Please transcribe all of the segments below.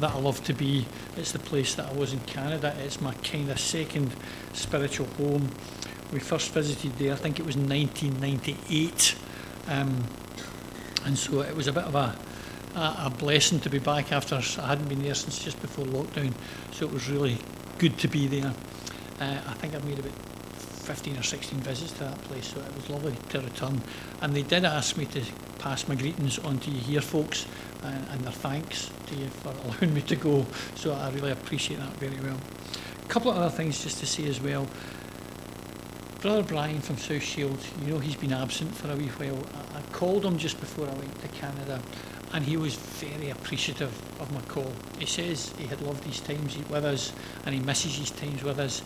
that I love to be. It's the place that I was in Canada. It's my kind of second spiritual home. We first visited there, I think it was 1998. Um, and so it was a bit of a, a, a blessing to be back after I hadn't been there since just before lockdown. So it was really good to be there. Uh, I think I've made about 15 or 16 visits to that place, so it was lovely to return. And they did ask me to pass my greetings on to you here, folks, and, and their thanks to you for allowing me to go. So I really appreciate that very well. A couple of other things just to say as well. Brother Brian from South Shields, you know he's been absent for a wee while. I, I called him just before I went to Canada and he was very appreciative of my call. He says he had loved his times with us and he misses his times with us.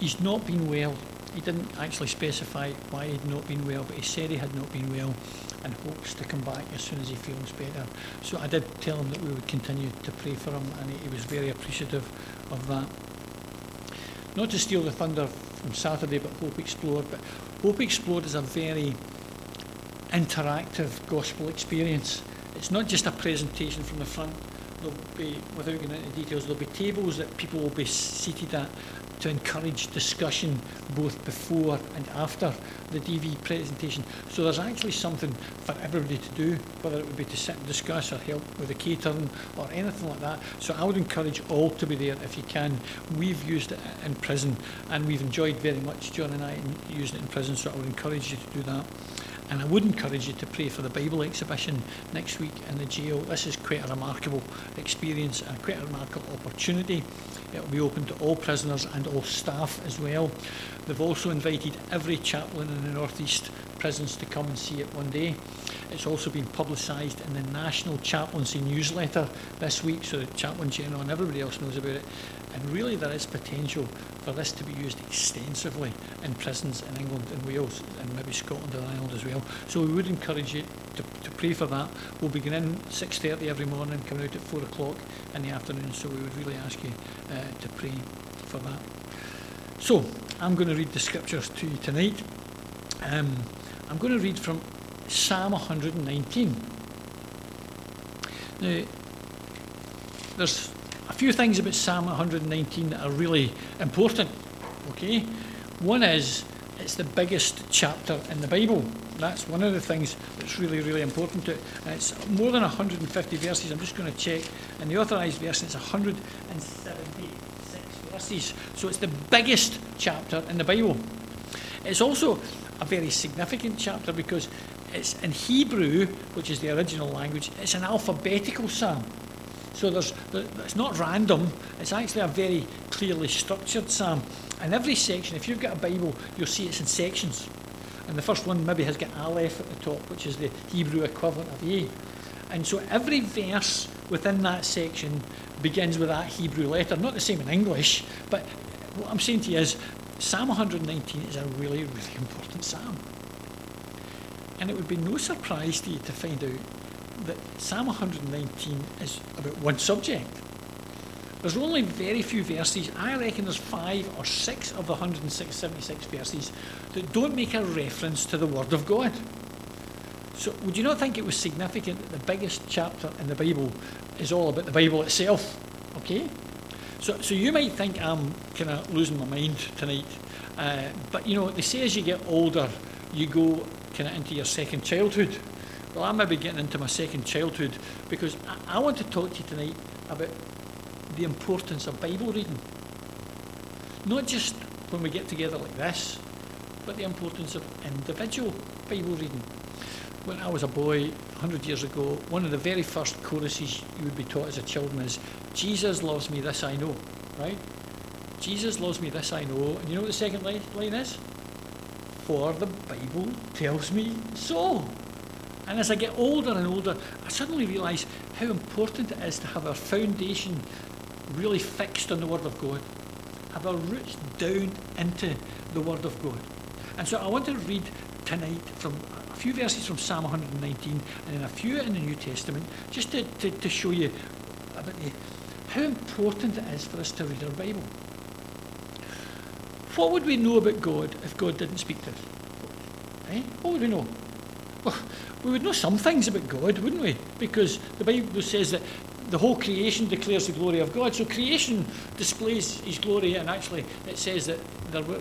He's not been well. He didn't actually specify why he'd not been well, but he said he had not been well and hopes to come back as soon as he feels better. So I did tell him that we would continue to pray for him and he, he was very appreciative of that. Not to steal the thunder from Saturday, but Hope Explored, but Hope Explored is a very interactive gospel experience. It's not just a presentation from the front. There'll be, without going into details, there'll be tables that people will be seated at to encourage discussion both before and after the DV presentation. So there's actually something for everybody to do, whether it would be to sit and discuss or help with the catering or anything like that. So I would encourage all to be there if you can. We've used it in prison and we've enjoyed very much, John and I, using it in prison, so I would encourage you to do that. And I would encourage you to pray for the Bible exhibition next week in the jail. This is quite a remarkable experience and quite a remarkable opportunity. It will be open to all prisoners and all staff as well. They've also invited every chaplain in the North East prisons to come and see it one day. It's also been publicised in the National Chaplaincy newsletter this week, so the Chaplain General and everybody else knows about it. And really, there is potential for this to be used extensively in prisons in England and Wales and maybe Scotland and Ireland as well. So we would encourage you to, to pray for that. We'll begin in 6.30 every morning, coming out at 4 o'clock in the afternoon, so we would really ask you uh, to pray for that. So, I'm going to read the scriptures to you tonight. Um, I'm going to read from Psalm 119. Now, there's a few things about Psalm 119 that are really important. Okay, one is it's the biggest chapter in the Bible. That's one of the things that's really, really important to it. And it's more than 150 verses. I'm just going to check. In the authorised version, it's 176 verses. So it's the biggest chapter in the Bible. It's also a very significant chapter because it's in Hebrew, which is the original language, it's an alphabetical psalm. So there's, it's not random, it's actually a very clearly structured psalm. And every section, if you've got a Bible, you'll see it's in sections. And the first one maybe has got Aleph at the top, which is the Hebrew equivalent of A. And so every verse within that section begins with that Hebrew letter. Not the same in English, but what I'm saying to you is Psalm 119 is a really, really important psalm. And it would be no surprise to you to find out that Psalm 119 is about one subject. There's only very few verses. I reckon there's five or six of the 176 verses that don't make a reference to the Word of God. So, would you not think it was significant that the biggest chapter in the Bible is all about the Bible itself? Okay? So, so you might think I'm kind of losing my mind tonight, uh, but you know, they say as you get older, you go kind of into your second childhood. Well, I'm maybe getting into my second childhood because I, I want to talk to you tonight about the importance of Bible reading. Not just when we get together like this, but the importance of individual Bible reading. When I was a boy, 100 years ago, one of the very first choruses you would be taught as a child is, Jesus loves me, this I know, right? Jesus loves me, this I know. And you know what the second line is? For the Bible tells me so. And as I get older and older, I suddenly realise how important it is to have our foundation really fixed on the Word of God, have our roots down into the Word of God. And so I want to read tonight from a few verses from Psalm 119 and then a few in the New Testament, just to, to, to show you about the, how important it is for us to read our Bible. What would we know about God if God didn't speak to us? Eh? What would we know? Well, we would know some things about God, wouldn't we? Because the Bible says that the whole creation declares the glory of God. So creation displays His glory, and actually it says that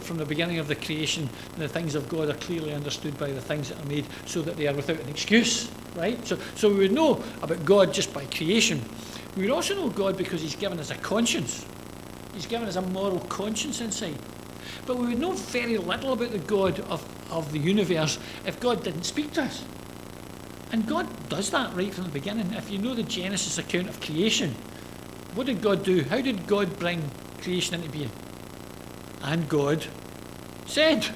from the beginning of the creation, the things of God are clearly understood by the things that are made, so that they are without an excuse. Right? So, so we would know about God just by creation. We would also know God because He's given us a conscience. He's given us a moral conscience inside. But we would know very little about the God of, of the universe if God didn't speak to us. And God does that right from the beginning. If you know the Genesis account of creation, what did God do? How did God bring creation into being? And God said.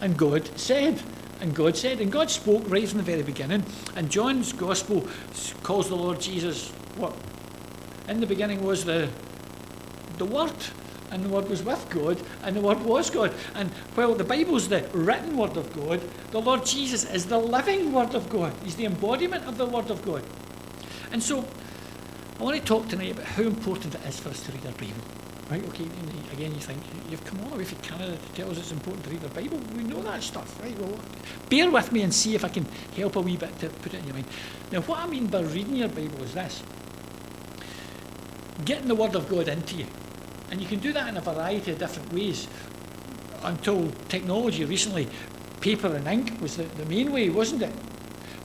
And God said. And God said. And God spoke right from the very beginning. And John's Gospel calls the Lord Jesus what? In the beginning was the the Word and the Word was with God, and the Word was God. And while the Bible's the written Word of God, the Lord Jesus is the living Word of God. He's the embodiment of the Word of God. And so, I want to talk tonight about how important it is for us to read our Bible. Right, okay, again, you think, you've come all the way from Canada to tell us it's important to read the Bible. We know that stuff, right? Well, bear with me and see if I can help a wee bit to put it in your mind. Now, what I mean by reading your Bible is this getting the Word of God into you. And you can do that in a variety of different ways. Until technology recently, paper and ink was the, the main way, wasn't it?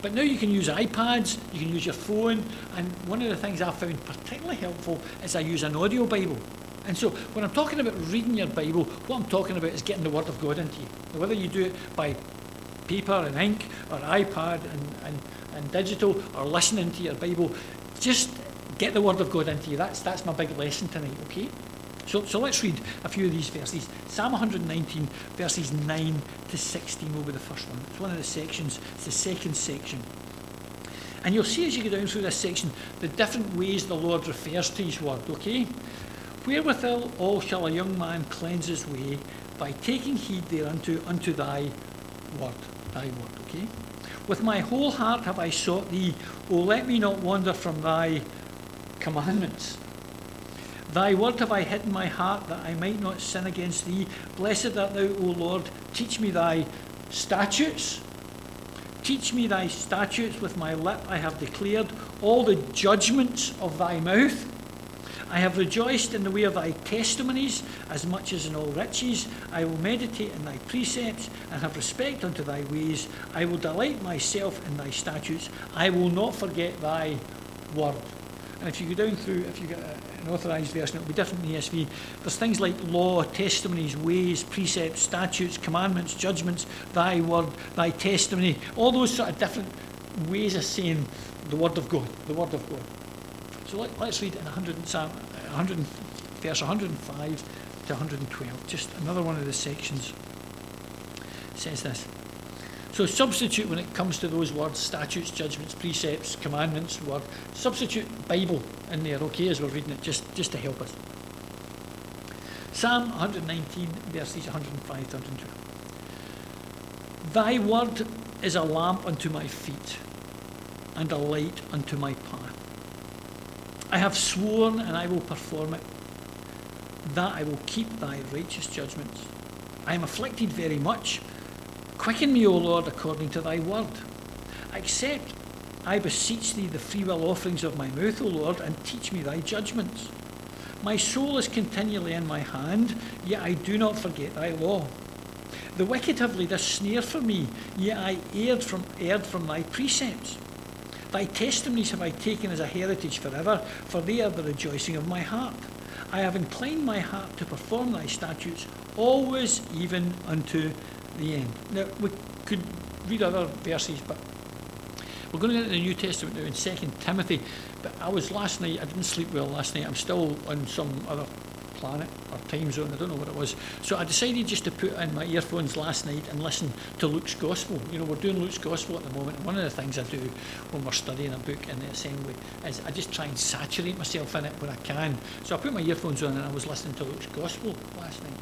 But now you can use iPads, you can use your phone, and one of the things I found particularly helpful is I use an audio Bible. And so when I'm talking about reading your Bible, what I'm talking about is getting the Word of God into you. Whether you do it by paper and ink, or iPad and, and, and digital, or listening to your Bible, just get the Word of God into you. That's, that's my big lesson tonight, okay? So, so let's read a few of these verses. Psalm 119, verses 9 to 16 will be the first one. It's one of the sections, it's the second section. And you'll see as you go down through this section the different ways the Lord refers to his word, okay? Wherewithal all shall a young man cleanse his way by taking heed thereunto unto thy word, thy word, okay? With my whole heart have I sought thee. O let me not wander from thy commandments. Thy word have I hid in my heart that I might not sin against thee. Blessed art thou, O Lord. Teach me thy statutes. Teach me thy statutes with my lip. I have declared all the judgments of thy mouth. I have rejoiced in the way of thy testimonies as much as in all riches. I will meditate in thy precepts and have respect unto thy ways. I will delight myself in thy statutes. I will not forget thy word. And if you go down through, if you get authorised version, it'll be different in the ESV. There's things like law, testimonies, ways, precepts, statutes, commandments, judgments, thy word, thy testimony, all those sort of different ways of saying the word of God, the word of God. So let, us read in 100, Psalm, 100, verse 105 to 112, just another one of the sections. It says this. So substitute when it comes to those words, statutes, judgments, precepts, commandments, word. Substitute Bible in there, okay, as we're reading it, just, just to help us. Psalm 119, verses 105 to 112. Thy word is a lamp unto my feet and a light unto my path. I have sworn and I will perform it, that I will keep thy righteous judgments. I am afflicted very much. Quicken me, O Lord, according to thy word. Accept, I beseech thee, the freewill offerings of my mouth, O Lord, and teach me thy judgments. My soul is continually in my hand, yet I do not forget thy law. The wicked have laid a snare for me, yet I erred from, erred from thy precepts. Thy testimonies have I taken as a heritage forever, for they are the rejoicing of my heart. I have inclined my heart to perform thy statutes, always even unto the end. Now, we could read other verses, but we're going to get the New Testament now in 2 Timothy. But I was last night, I didn't sleep well last night. I'm still on some other planet or time zone, I don't know what it was. So I decided just to put in my earphones last night and listen to Luke's Gospel. You know, we're doing Luke's Gospel at the moment, and one of the things I do when we're studying a book in the assembly is I just try and saturate myself in it when I can. So I put my earphones on and I was listening to Luke's Gospel last night.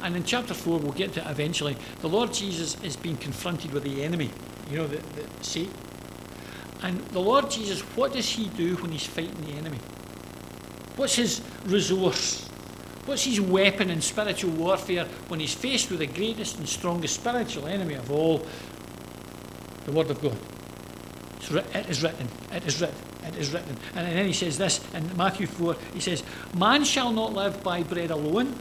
And in chapter 4, we'll get to it eventually, the Lord Jesus is being confronted with the enemy, you know, the, the. And the Lord Jesus, what does he do when he's fighting the enemy? What's his resource? What's his weapon in spiritual warfare when he's faced with the greatest and strongest spiritual enemy of all? The Word of God. It's, it is written. It is written. it is written. And then he says this in Matthew 4 he says, Man shall not live by bread alone,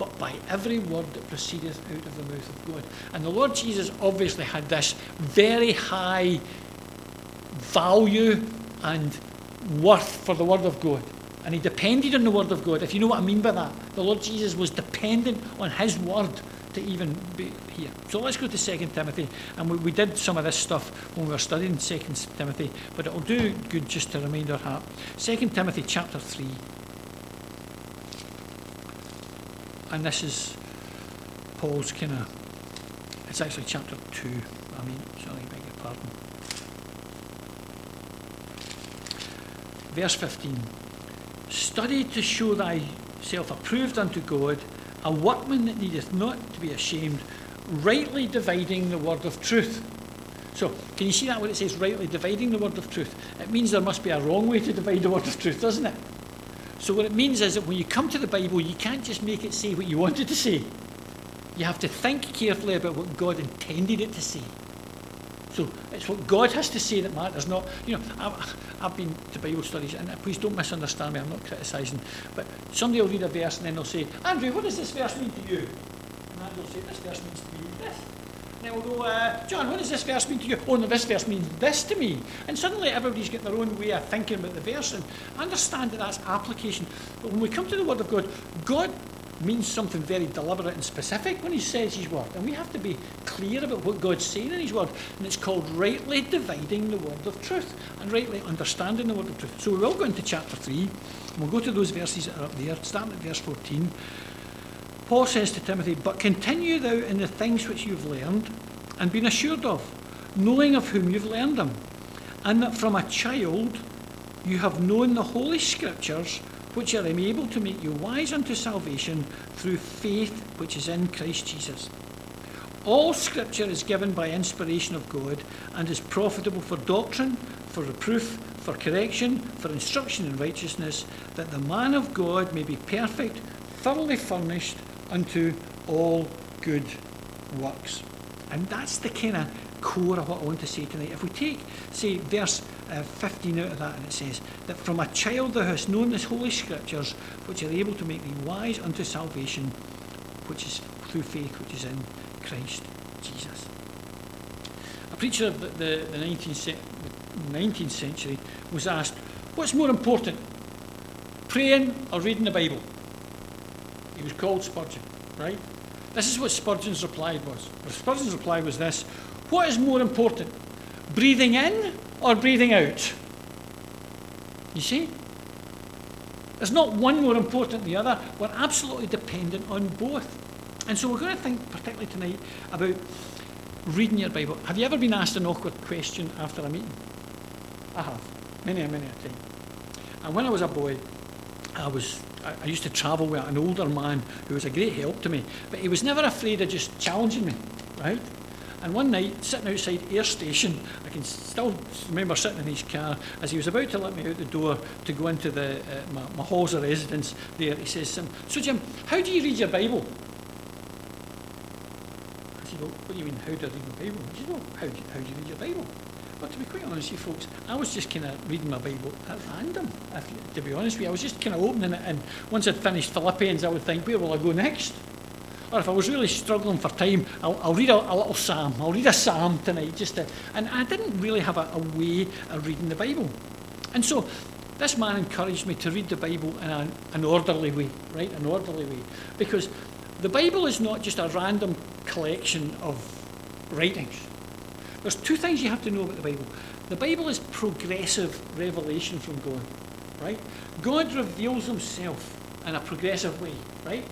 but by every word that proceedeth out of the mouth of God. And the Lord Jesus obviously had this very high value and worth for the Word of God. And he depended on the Word of God. If you know what I mean by that, the Lord Jesus was dependent on His Word to even be here. So let's go to 2 Timothy. And we, we did some of this stuff when we were studying 2 Timothy, but it'll do good just to remind our heart. 2 Timothy chapter 3. And this is Paul's kind of, it's actually chapter 2. I mean, sorry, beg your pardon. Verse 15 Study to show thyself approved unto God, a workman that needeth not to be ashamed, rightly dividing the word of truth. So, can you see that when it says rightly dividing the word of truth? It means there must be a wrong way to divide the word of truth, doesn't it? So, what it means is that when you come to the Bible, you can't just make it say what you want it to say. You have to think carefully about what God intended it to say. So it's what God has to say that matters, not, you know, I've, I've been to Bible studies, and please don't misunderstand me, I'm not criticising, but somebody will read a verse and then they'll say, Andrew, what does this verse mean to you? And Andrew will say, this verse means to me we'll go, uh, John, what does this verse mean to you? Oh, no, this verse means this to me. And suddenly everybody's got their own way of thinking about the verse, and understand that that's application. But when we come to the Word of God, God means something very deliberate and specific when he says his word. And we have to be clear about what God's saying in his word. And it's called rightly dividing the word of truth and rightly understanding the word of truth. So we will go into chapter 3. And we'll go to those verses that are up there, starting at verse 14. Paul says to Timothy, But continue thou in the things which you've learned and been assured of, knowing of whom you've learned them, and that from a child you have known the Holy Scriptures which are able to make you wise unto salvation through faith which is in Christ Jesus. All scripture is given by inspiration of God and is profitable for doctrine, for reproof, for correction, for instruction in righteousness, that the man of God may be perfect, thoroughly furnished unto all good works. And that's the kind of core of what I want to say tonight. If we take, say, verse uh, 15 out of that, and it says that from a child thou hast known this holy scriptures, which are able to make thee wise unto salvation, which is through faith which is in Christ Jesus. A preacher of the, the, the 19th, 19th century was asked, What's more important, praying or reading the Bible? He was called Spurgeon, right? This is what Spurgeon's reply was. Spurgeon's reply was this What is more important, breathing in or breathing out? You see? There's not one more important than the other. We're absolutely dependent on both. And so we're going to think, particularly tonight, about reading your Bible. Have you ever been asked an awkward question after a meeting? I have, many and many a time. And when I was a boy, I was I, I used to travel with an older man who was a great help to me, but he was never afraid of just challenging me, right? And one night, sitting outside Air Station, I can still remember sitting in his car as he was about to let me out the door to go into the, uh, my, my halls of residence there. He says, um, So, Jim, how do you read your Bible? I said, Well, what do you mean, how do I read my Bible? He said, Well, how do, you, how do you read your Bible? But to be quite honest you folks, I was just kind of reading my Bible at random, if, to be honest with you. I was just kind of opening it, and once I'd finished Philippians, I would think, where will I go next? Or if I was really struggling for time, I'll, I'll read a, a, little psalm. I'll read a psalm tonight, just to, and I didn't really have a, a way of reading the Bible. And so this man encouraged me to read the Bible in an orderly way, right? An orderly way. Because the Bible is not just a random collection of writings. There's two things you have to know about the Bible. The Bible is progressive revelation from God, right? God reveals himself in a progressive way, right?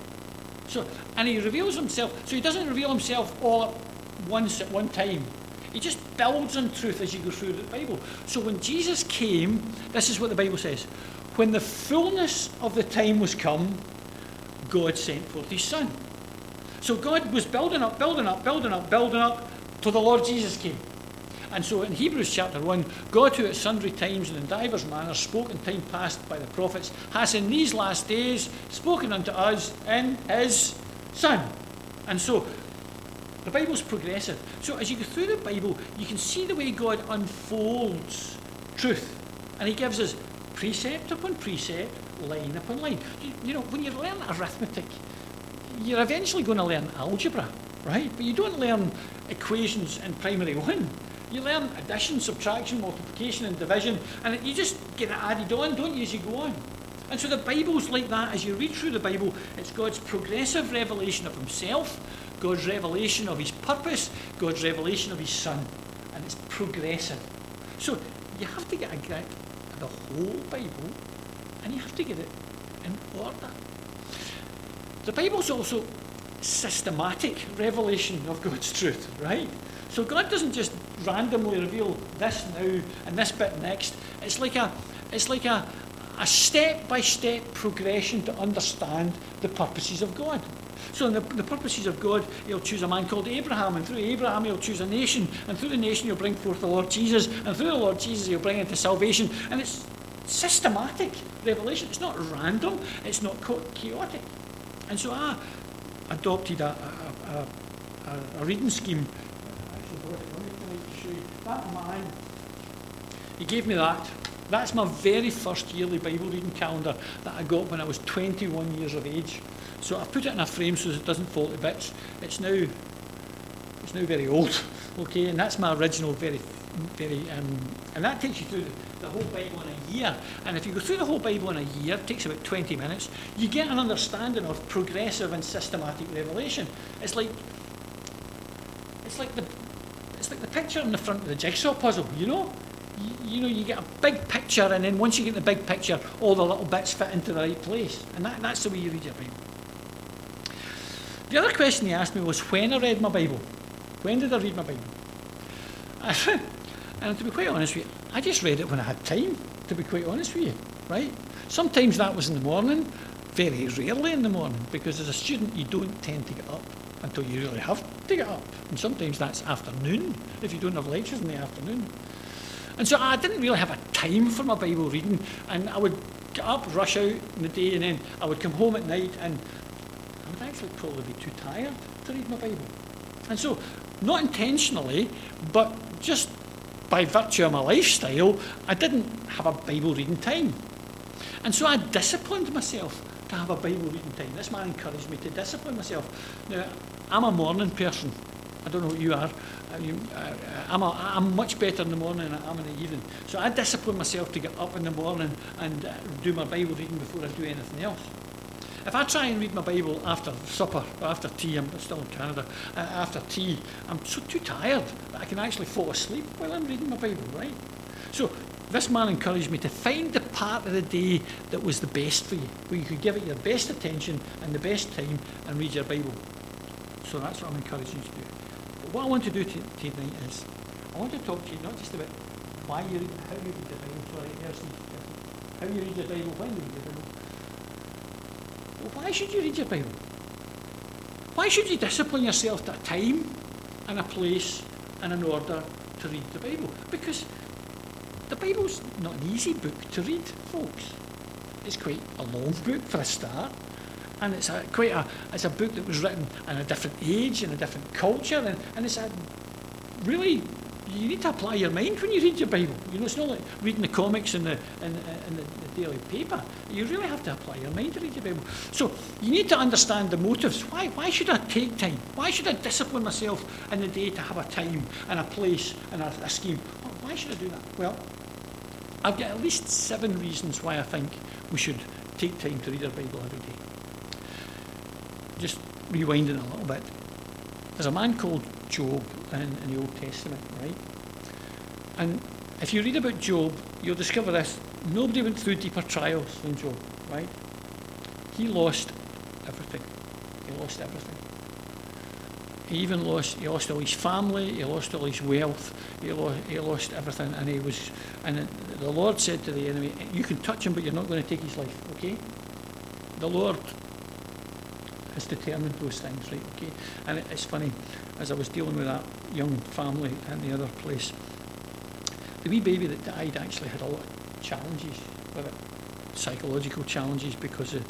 So, and he reveals himself, so he doesn't reveal himself all at once at one time. He just builds on truth as you go through the Bible. So when Jesus came, this is what the Bible says. When the fullness of the time was come, God sent forth his son. So God was building up, building up, building up, building up till the Lord Jesus came. And so in Hebrews chapter 1, God who at sundry times and in divers manners spoke in time past by the prophets, has in these last days spoken unto us in his Son. And so the Bible's progressive. So as you go through the Bible, you can see the way God unfolds truth. And he gives us precept upon precept, line upon line. You, you know, when you learn arithmetic, you're eventually going to learn algebra, right? But you don't learn equations in primary one. You learn addition, subtraction, multiplication, and division, and you just get it added on, don't you, as you go on. And so the Bible's like that. As you read through the Bible, it's God's progressive revelation of Himself, God's revelation of His purpose, God's revelation of His Son. And it's progressive. So you have to get a grip of the whole Bible, and you have to get it in order. The Bible's also systematic revelation of God's truth, right? So God doesn't just randomly reveal this now and this bit next. It's like a it's like a, a step-by-step progression to understand the purposes of God. So in the, the purposes of God, he'll choose a man called Abraham, and through Abraham he'll choose a nation, and through the nation he'll bring forth the Lord Jesus, and through the Lord Jesus he'll bring into salvation. And it's systematic revelation. It's not random, it's not chaotic. And so I adopted a, a, a, a reading scheme. That he gave me that. That's my very first yearly Bible reading calendar that I got when I was 21 years of age. So I've put it in a frame so it doesn't fall to bits. It's now it's now very old, okay, and that's my original very very um, and that takes you through the, whole Bible in a year. And if you go through the whole Bible in a year, it takes about 20 minutes, you get an understanding of progressive and systematic revelation. It's like it's like the it's like the picture in the front of the jigsaw puzzle, you know? You, you know, you get a big picture, and then once you get the big picture, all the little bits fit into the right place. And that, that's the way you read your Bible. The other question he asked me was when I read my Bible. When did I read my Bible? and to be quite honest with you, I just read it when I had time, to be quite honest with you, right? Sometimes that was in the morning, very rarely in the morning, because as a student you don't tend to get up until you really have to get up. And sometimes that's afternoon, if you don't have lectures in the afternoon. And so I didn't really have a time for my Bible reading, and I would get up, rush out in the day, and then I would come home at night and I would actually probably be too tired to read my Bible. And so, not intentionally, but just by virtue of my lifestyle, I didn't have a Bible reading time. And so I disciplined myself to have a Bible reading time. This man encouraged me to discipline myself. Now, I'm a morning person. I don't know what you are. Uh, you, uh, I'm, a, I'm much better in the morning than I am in the evening. So I discipline myself to get up in the morning and uh, do my Bible reading before I do anything else. If I try and read my Bible after supper, after tea, I'm still in Canada, uh, after tea, I'm so too tired that I can actually fall asleep while I'm reading my Bible, right? So this man encouraged me to find the part of the day that was the best for you, where you could give it your best attention and the best time and read your Bible. So that's what I'm encouraging you to do. But what I want to do tonight is, I want to talk to you not just about why you read, how you read the Bible, sorry, how you read the Bible, when you read the Bible, why should you read your Bible? Why should you discipline yourself to a time and a place and an order to read the Bible? Because the Bible's not an easy book to read, folks. It's quite a long book for a start. And it's a, quite a, it's a book that was written in a different age, in a different culture, and, and it's a really you need to apply your mind when you read your Bible. You know, it's not like reading the comics in the, in, in the, the, daily paper. You really have to apply your mind to read your Bible. So you need to understand the motives. Why, why should I take time? Why should I discipline myself in the day to have a time and a place and a, a scheme? Why should I do that? Well, I've got at least seven reasons why I think we should take time to read our Bible every day. Just rewinding a little bit. There's a man called Job in, in the Old Testament, right? And if you read about Job, you'll discover this. Nobody went through deeper trials than Job, right? He lost everything. He lost everything. He even lost, he lost all his family, he lost all his wealth, he lost, he lost everything, and he was, and the Lord said to the enemy, you can touch him, but you're not going to take his life, okay? The Lord has determined those things, right? Okay. And it's funny, as I was dealing with that young family in the other place. The wee baby that died actually had a lot of challenges with it, psychological challenges because of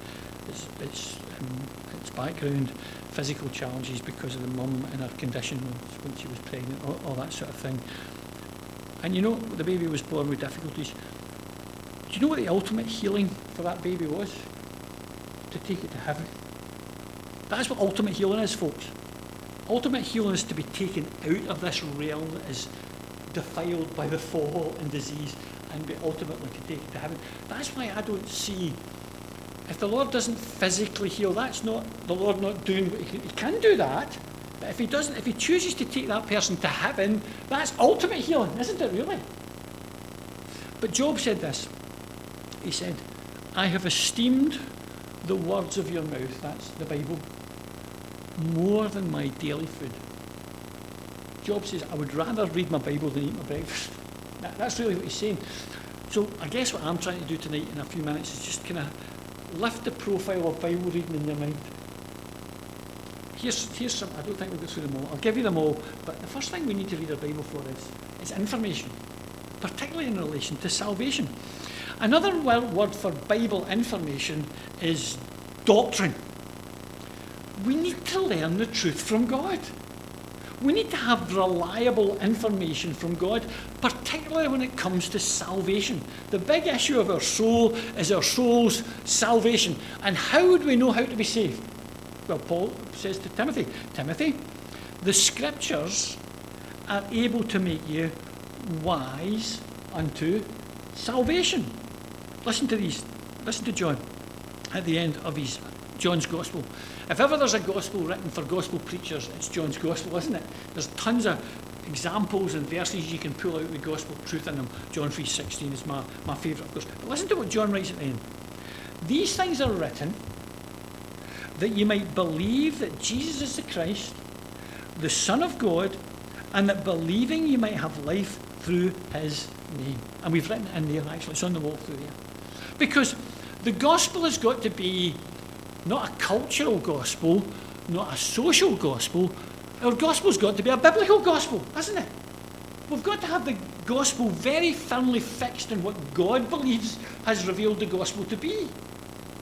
its, its, um, its background, physical challenges because of the mum and her condition when she was pregnant, all, all that sort of thing. And you know, the baby was born with difficulties. Do you know what the ultimate healing for that baby was? To take it to heaven. That's what ultimate healing is, folks. Ultimate healing is to be taken out of this realm that is defiled by the fall and disease and be ultimately to take to heaven. That's why I don't see if the Lord doesn't physically heal, that's not the Lord not doing what he can, he can do that. But if he doesn't, if he chooses to take that person to heaven, that's ultimate healing, isn't it really? But Job said this. He said, I have esteemed the words of your mouth, that's the Bible, more than my daily food. Job says, I would rather read my Bible than eat my breakfast. That, that's really what he's saying. So I guess what I'm trying to do tonight in a few minutes is just kind of lift the profile of Bible reading in your mind. Here's, here's some, I don't think we'll go through them all. I'll give you them all. But the first thing we need to read our Bible for is, is information, particularly in relation to salvation. Another word for Bible information is doctrine. We need to learn the truth from God. We need to have reliable information from God, particularly when it comes to salvation. The big issue of our soul is our soul's salvation. And how would we know how to be saved? Well, Paul says to Timothy, Timothy, the scriptures are able to make you wise unto salvation. Listen to these. Listen to John at the end of his John's Gospel. If ever there's a gospel written for gospel preachers, it's John's Gospel, isn't it? There's tons of examples and verses you can pull out with gospel truth in them. John 3.16 is my, my favourite, of course. But listen to what John writes at the end. These things are written that you might believe that Jesus is the Christ, the Son of God, and that believing you might have life through his name. And we've written it in there, actually, it's on the wall through there. Because the gospel has got to be not a cultural gospel, not a social gospel. Our gospel's got to be a biblical gospel, hasn't it? We've got to have the gospel very firmly fixed in what God believes has revealed the gospel to be.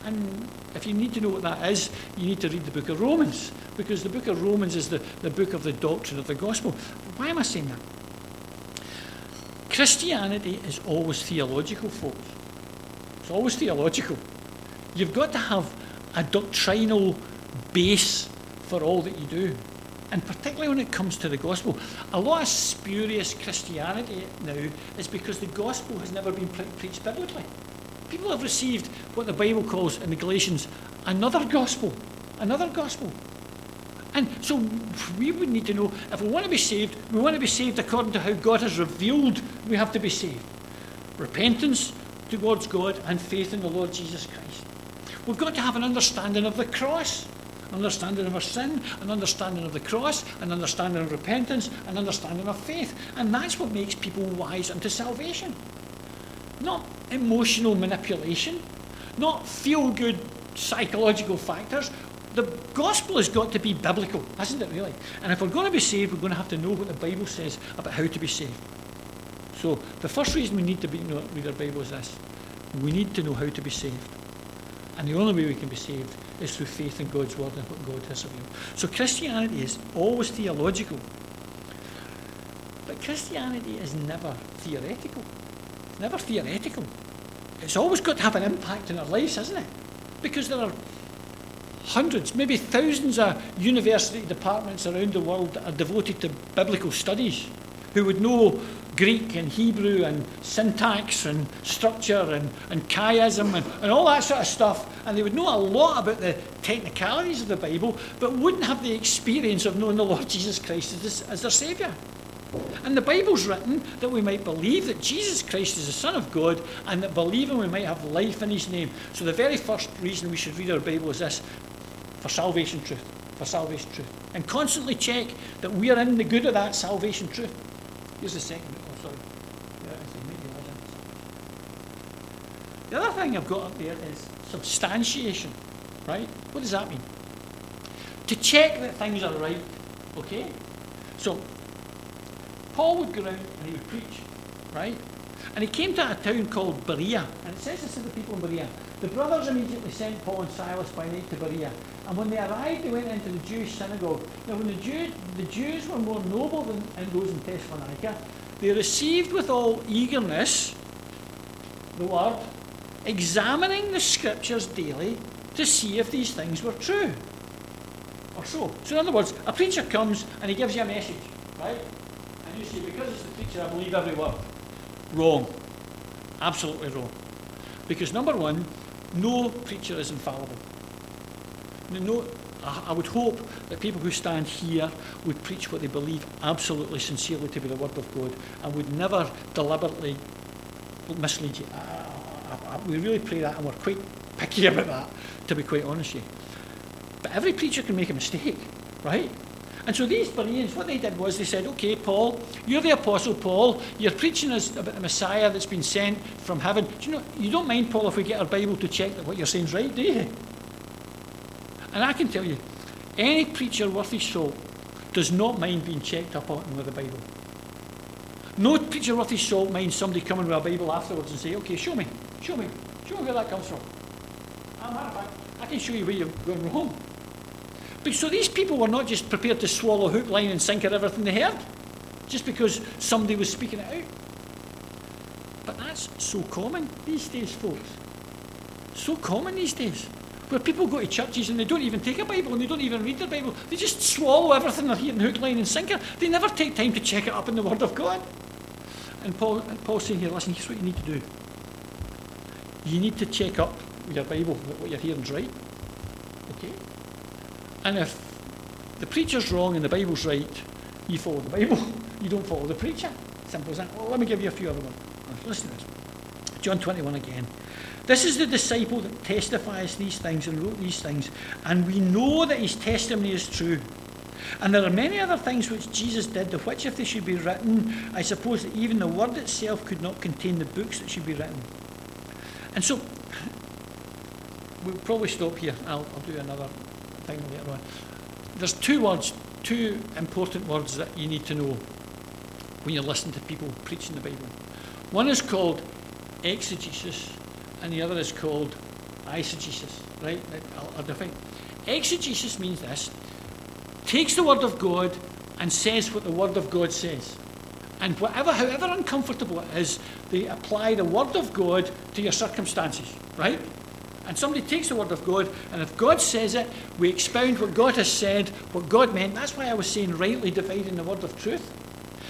And if you need to know what that is, you need to read the book of Romans, because the book of Romans is the, the book of the doctrine of the gospel. Why am I saying that? Christianity is always theological, folks. It's always theological. You've got to have a doctrinal base for all that you do. And particularly when it comes to the gospel, a lot of spurious Christianity now is because the gospel has never been pre- preached biblically. People have received what the Bible calls in the Galatians another gospel, another gospel. And so we would need to know if we want to be saved, we want to be saved according to how God has revealed we have to be saved. Repentance towards God and faith in the Lord Jesus Christ. We've got to have an understanding of the cross, An understanding of our sin, an understanding of the cross, an understanding of repentance, an understanding of faith. And that's what makes people wise unto salvation. Not emotional manipulation, not feel good psychological factors. The gospel has got to be biblical, hasn't it, really? And if we're going to be saved, we're going to have to know what the Bible says about how to be saved. So, the first reason we need to be, you know, read our Bible is this we need to know how to be saved. And the only way we can be saved is through faith in God's word and what God has revealed. So Christianity is always theological. But Christianity is never theoretical. It's never theoretical. It's always got to have an impact in our lives, hasn't it? Because there are hundreds, maybe thousands of university departments around the world that are devoted to biblical studies who would know Greek and Hebrew and syntax and structure and, and chiasm and, and all that sort of stuff. And they would know a lot about the technicalities of the Bible, but wouldn't have the experience of knowing the Lord Jesus Christ as, as their Saviour. And the Bible's written that we might believe that Jesus Christ is the Son of God and that believing we might have life in His name. So the very first reason we should read our Bible is this for salvation truth. For salvation truth. And constantly check that we are in the good of that salvation truth. Here's the second oh, The other thing I've got up there is substantiation, right? What does that mean? To check that things are right, okay? So, Paul would go around and he would preach, right? And he came to a town called Berea, and it says this to the people in Berea. The brothers immediately sent Paul and Silas by night to Berea, and when they arrived, they went into the Jewish synagogue. Now, when the, Jew, the Jews were more noble than those in Thessalonica, they received with all eagerness the word, examining the scriptures daily to see if these things were true or so. So, in other words, a preacher comes and he gives you a message, right? And you say, because it's the preacher, I believe every word. Wrong. Absolutely wrong. Because number one, no preacher is infallible. No, I would hope that people who stand here would preach what they believe absolutely sincerely to be the Word of God and would never deliberately mislead you. I, I, I, we really pray that and we're quite picky about that, to be quite honest with you. But every preacher can make a mistake, right? And so these Bereans, what they did was they said, okay, Paul, you're the Apostle Paul, you're preaching us about the Messiah that's been sent from heaven. Do you know, you don't mind, Paul, if we get our Bible to check that what you're saying is right, do you? And I can tell you, any preacher worth his salt does not mind being checked up on with the Bible. No preacher worth his salt minds somebody coming with a Bible afterwards and say, okay, show me, show me, show me where that comes from. I can show you where you're going wrong. But so these people were not just prepared to swallow hook, line, and sinker everything they heard, just because somebody was speaking it out. But that's so common these days, folks. So common these days. Where people go to churches and they don't even take a Bible and they don't even read their Bible. They just swallow everything they're hearing hook, line, and sinker. They never take time to check it up in the Word of God. And Paul, Paul's saying here, listen, here's what you need to do. You need to check up your Bible what you're hearing's right. And if the preacher's wrong and the Bible's right, you follow the Bible. You don't follow the preacher. Simple as that. Well, let me give you a few other ones. Listen to this. John 21 again. This is the disciple that testifies these things and wrote these things, and we know that his testimony is true. And there are many other things which Jesus did, of which, if they should be written, I suppose that even the word itself could not contain the books that should be written. And so, we'll probably stop here. I'll, I'll do another thing later on. There's two words, two important words that you need to know when you're listening to people preaching the Bible. One is called exegesis, and the other is called eisegesis. Right? I'll, I'll define. Exegesis means this: takes the word of God and says what the word of God says. And whatever, however uncomfortable it is, they apply the word of God to your circumstances, right? And somebody takes the word of God, and if God says it, we expound what God has said, what God meant. That's why I was saying rightly dividing the word of truth.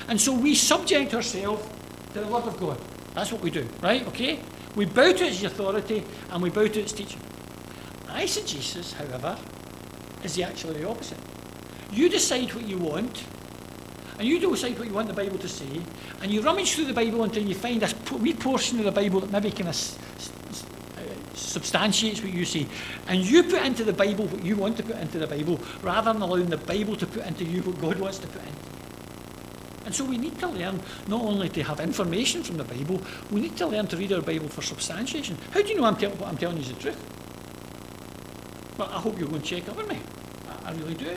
And so we subject ourselves to the word of God. That's what we do, right? Okay? We bow to its authority and we bow to its teaching. Eisegesis, however, is actually the opposite. You decide what you want, and you decide what you want the Bible to say, and you rummage through the Bible until you find a wee portion of the Bible that maybe kind of substantiates what you say. And you put into the Bible what you want to put into the Bible rather than allowing the Bible to put into you what God wants to put in. And so we need to learn not only to have information from the Bible, we need to learn to read our Bible for substantiation. How do you know I'm te- what I'm telling you is the truth? Well, I hope you're going to check up on me. I, really do.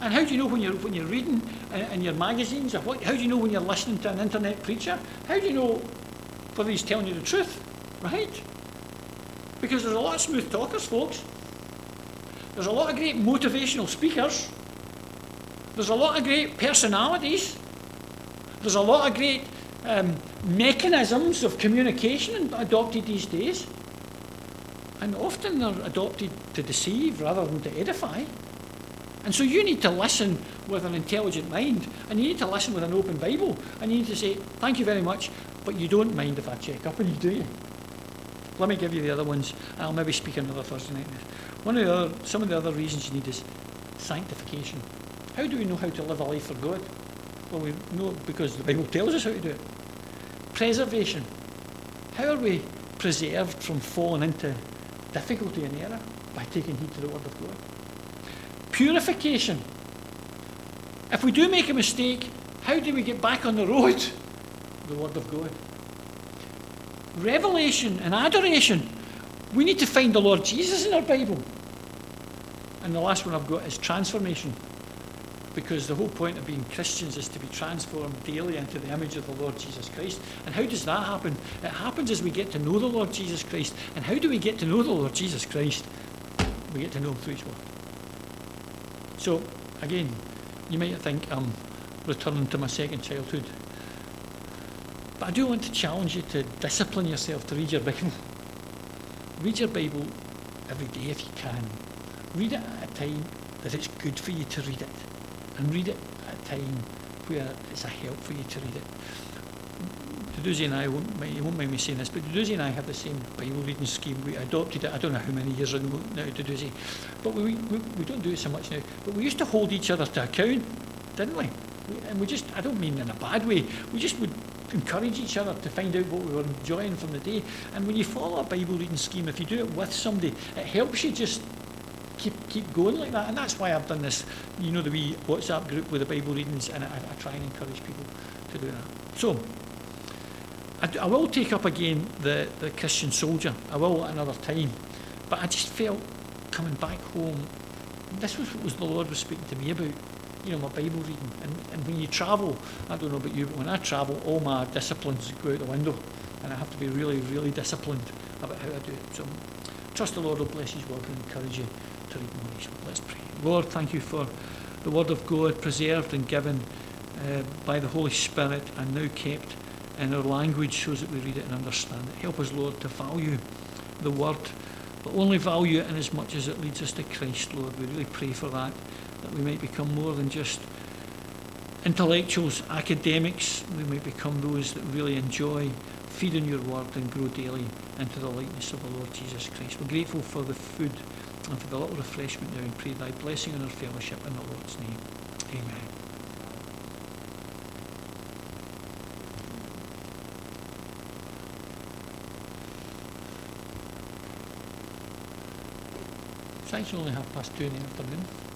And how do you know when you're, when you're reading in, in your magazines, or what, how do you know when you're listening to an internet preacher? How do you know whether he's telling you the truth? Right? Because there's a lot of smooth talkers, folks. There's a lot of great motivational speakers. There's a lot of great personalities. There's a lot of great um, mechanisms of communication adopted these days. And often they're adopted to deceive rather than to edify. And so you need to listen with an intelligent mind, and you need to listen with an open Bible, and you need to say, Thank you very much, but you don't mind if I check up on you, do you? Let me give you the other ones. I'll maybe speak another Thursday night. One of the other, some of the other reasons you need is sanctification. How do we know how to live a life for God? Well, we know because the Bible tells us how to do it. Preservation. How are we preserved from falling into difficulty and error? By taking heed to the Word of God. Purification. If we do make a mistake, how do we get back on the road? The Word of God revelation and adoration. We need to find the Lord Jesus in our Bible. And the last one I've got is transformation. Because the whole point of being Christians is to be transformed daily into the image of the Lord Jesus Christ. And how does that happen? It happens as we get to know the Lord Jesus Christ. And how do we get to know the Lord Jesus Christ? We get to know him through his word. So, again, you might think I'm returning to my second childhood. But I do want to challenge you to discipline yourself to read your Bible. Read your Bible every day if you can. Read it at a time that it's good for you to read it. And read it at a time where it's a help for you to read it. Duduzi and I, won't, mind- you won't mind me saying this, but Duduzi and I have the same Bible reading scheme. We adopted it, I don't know how many years ago now, Duduzi. But we, we, we don't do it so much now. But we used to hold each other to account, didn't we? we? And we just, I don't mean in a bad way, we just would encourage each other to find out what we were enjoying from the day. And when you follow a Bible reading scheme, if you do it with somebody, it helps you just keep keep going like that. And that's why I've done this, you know, the wee WhatsApp group with the Bible readings, and I, I try and encourage people to do that. So, I will take up again the, the Christian soldier. I will at another time. But I just felt coming back home, this was what was the Lord was speaking to me about, you know, my Bible reading. And, and when you travel, I don't know about you, but when I travel, all my disciplines go out the window. And I have to be really, really disciplined about how I do it. So trust the Lord will bless His word and encourage you to read more. Let's pray. Lord, thank you for the word of God preserved and given uh, by the Holy Spirit and now kept in our language so that we read it and understand it. Help us, Lord, to value the word, but only value it in as much as it leads us to Christ, Lord. We really pray for that, that we might become more than just intellectuals, academics. We might become those that really enjoy feeding your word and grow daily into the likeness of the Lord Jesus Christ. We're grateful for the food and for the little refreshment now and pray thy blessing on our fellowship in the Lord's name. Amen. It's actually only half past two in the afternoon.